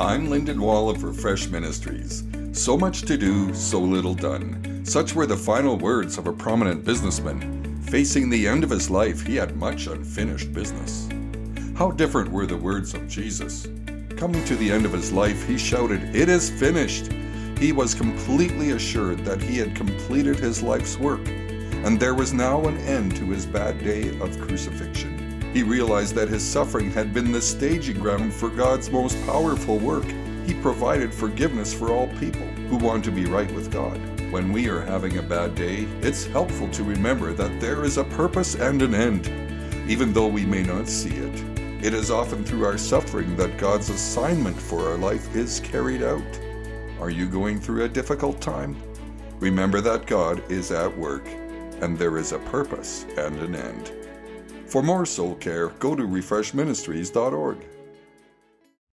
I'm Lyndon Wall of Refresh Ministries. So much to do, so little done. Such were the final words of a prominent businessman. Facing the end of his life, he had much unfinished business. How different were the words of Jesus. Coming to the end of his life, he shouted, It is finished! He was completely assured that he had completed his life's work, and there was now an end to his bad day of crucifixion. He realized that his suffering had been the staging ground for God's most powerful work. He provided forgiveness for all people who want to be right with God. When we are having a bad day, it's helpful to remember that there is a purpose and an end, even though we may not see it. It is often through our suffering that God's assignment for our life is carried out. Are you going through a difficult time? Remember that God is at work, and there is a purpose and an end. For more soul care, go to refreshministries.org.